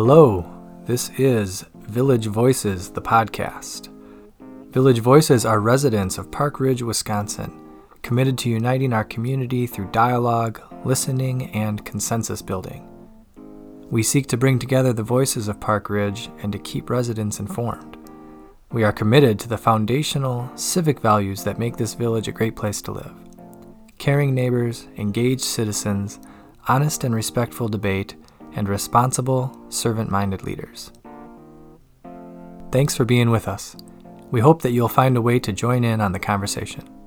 Hello, this is Village Voices, the podcast. Village Voices are residents of Park Ridge, Wisconsin, committed to uniting our community through dialogue, listening, and consensus building. We seek to bring together the voices of Park Ridge and to keep residents informed. We are committed to the foundational civic values that make this village a great place to live caring neighbors, engaged citizens, honest and respectful debate, and responsible, servant minded leaders. Thanks for being with us. We hope that you'll find a way to join in on the conversation.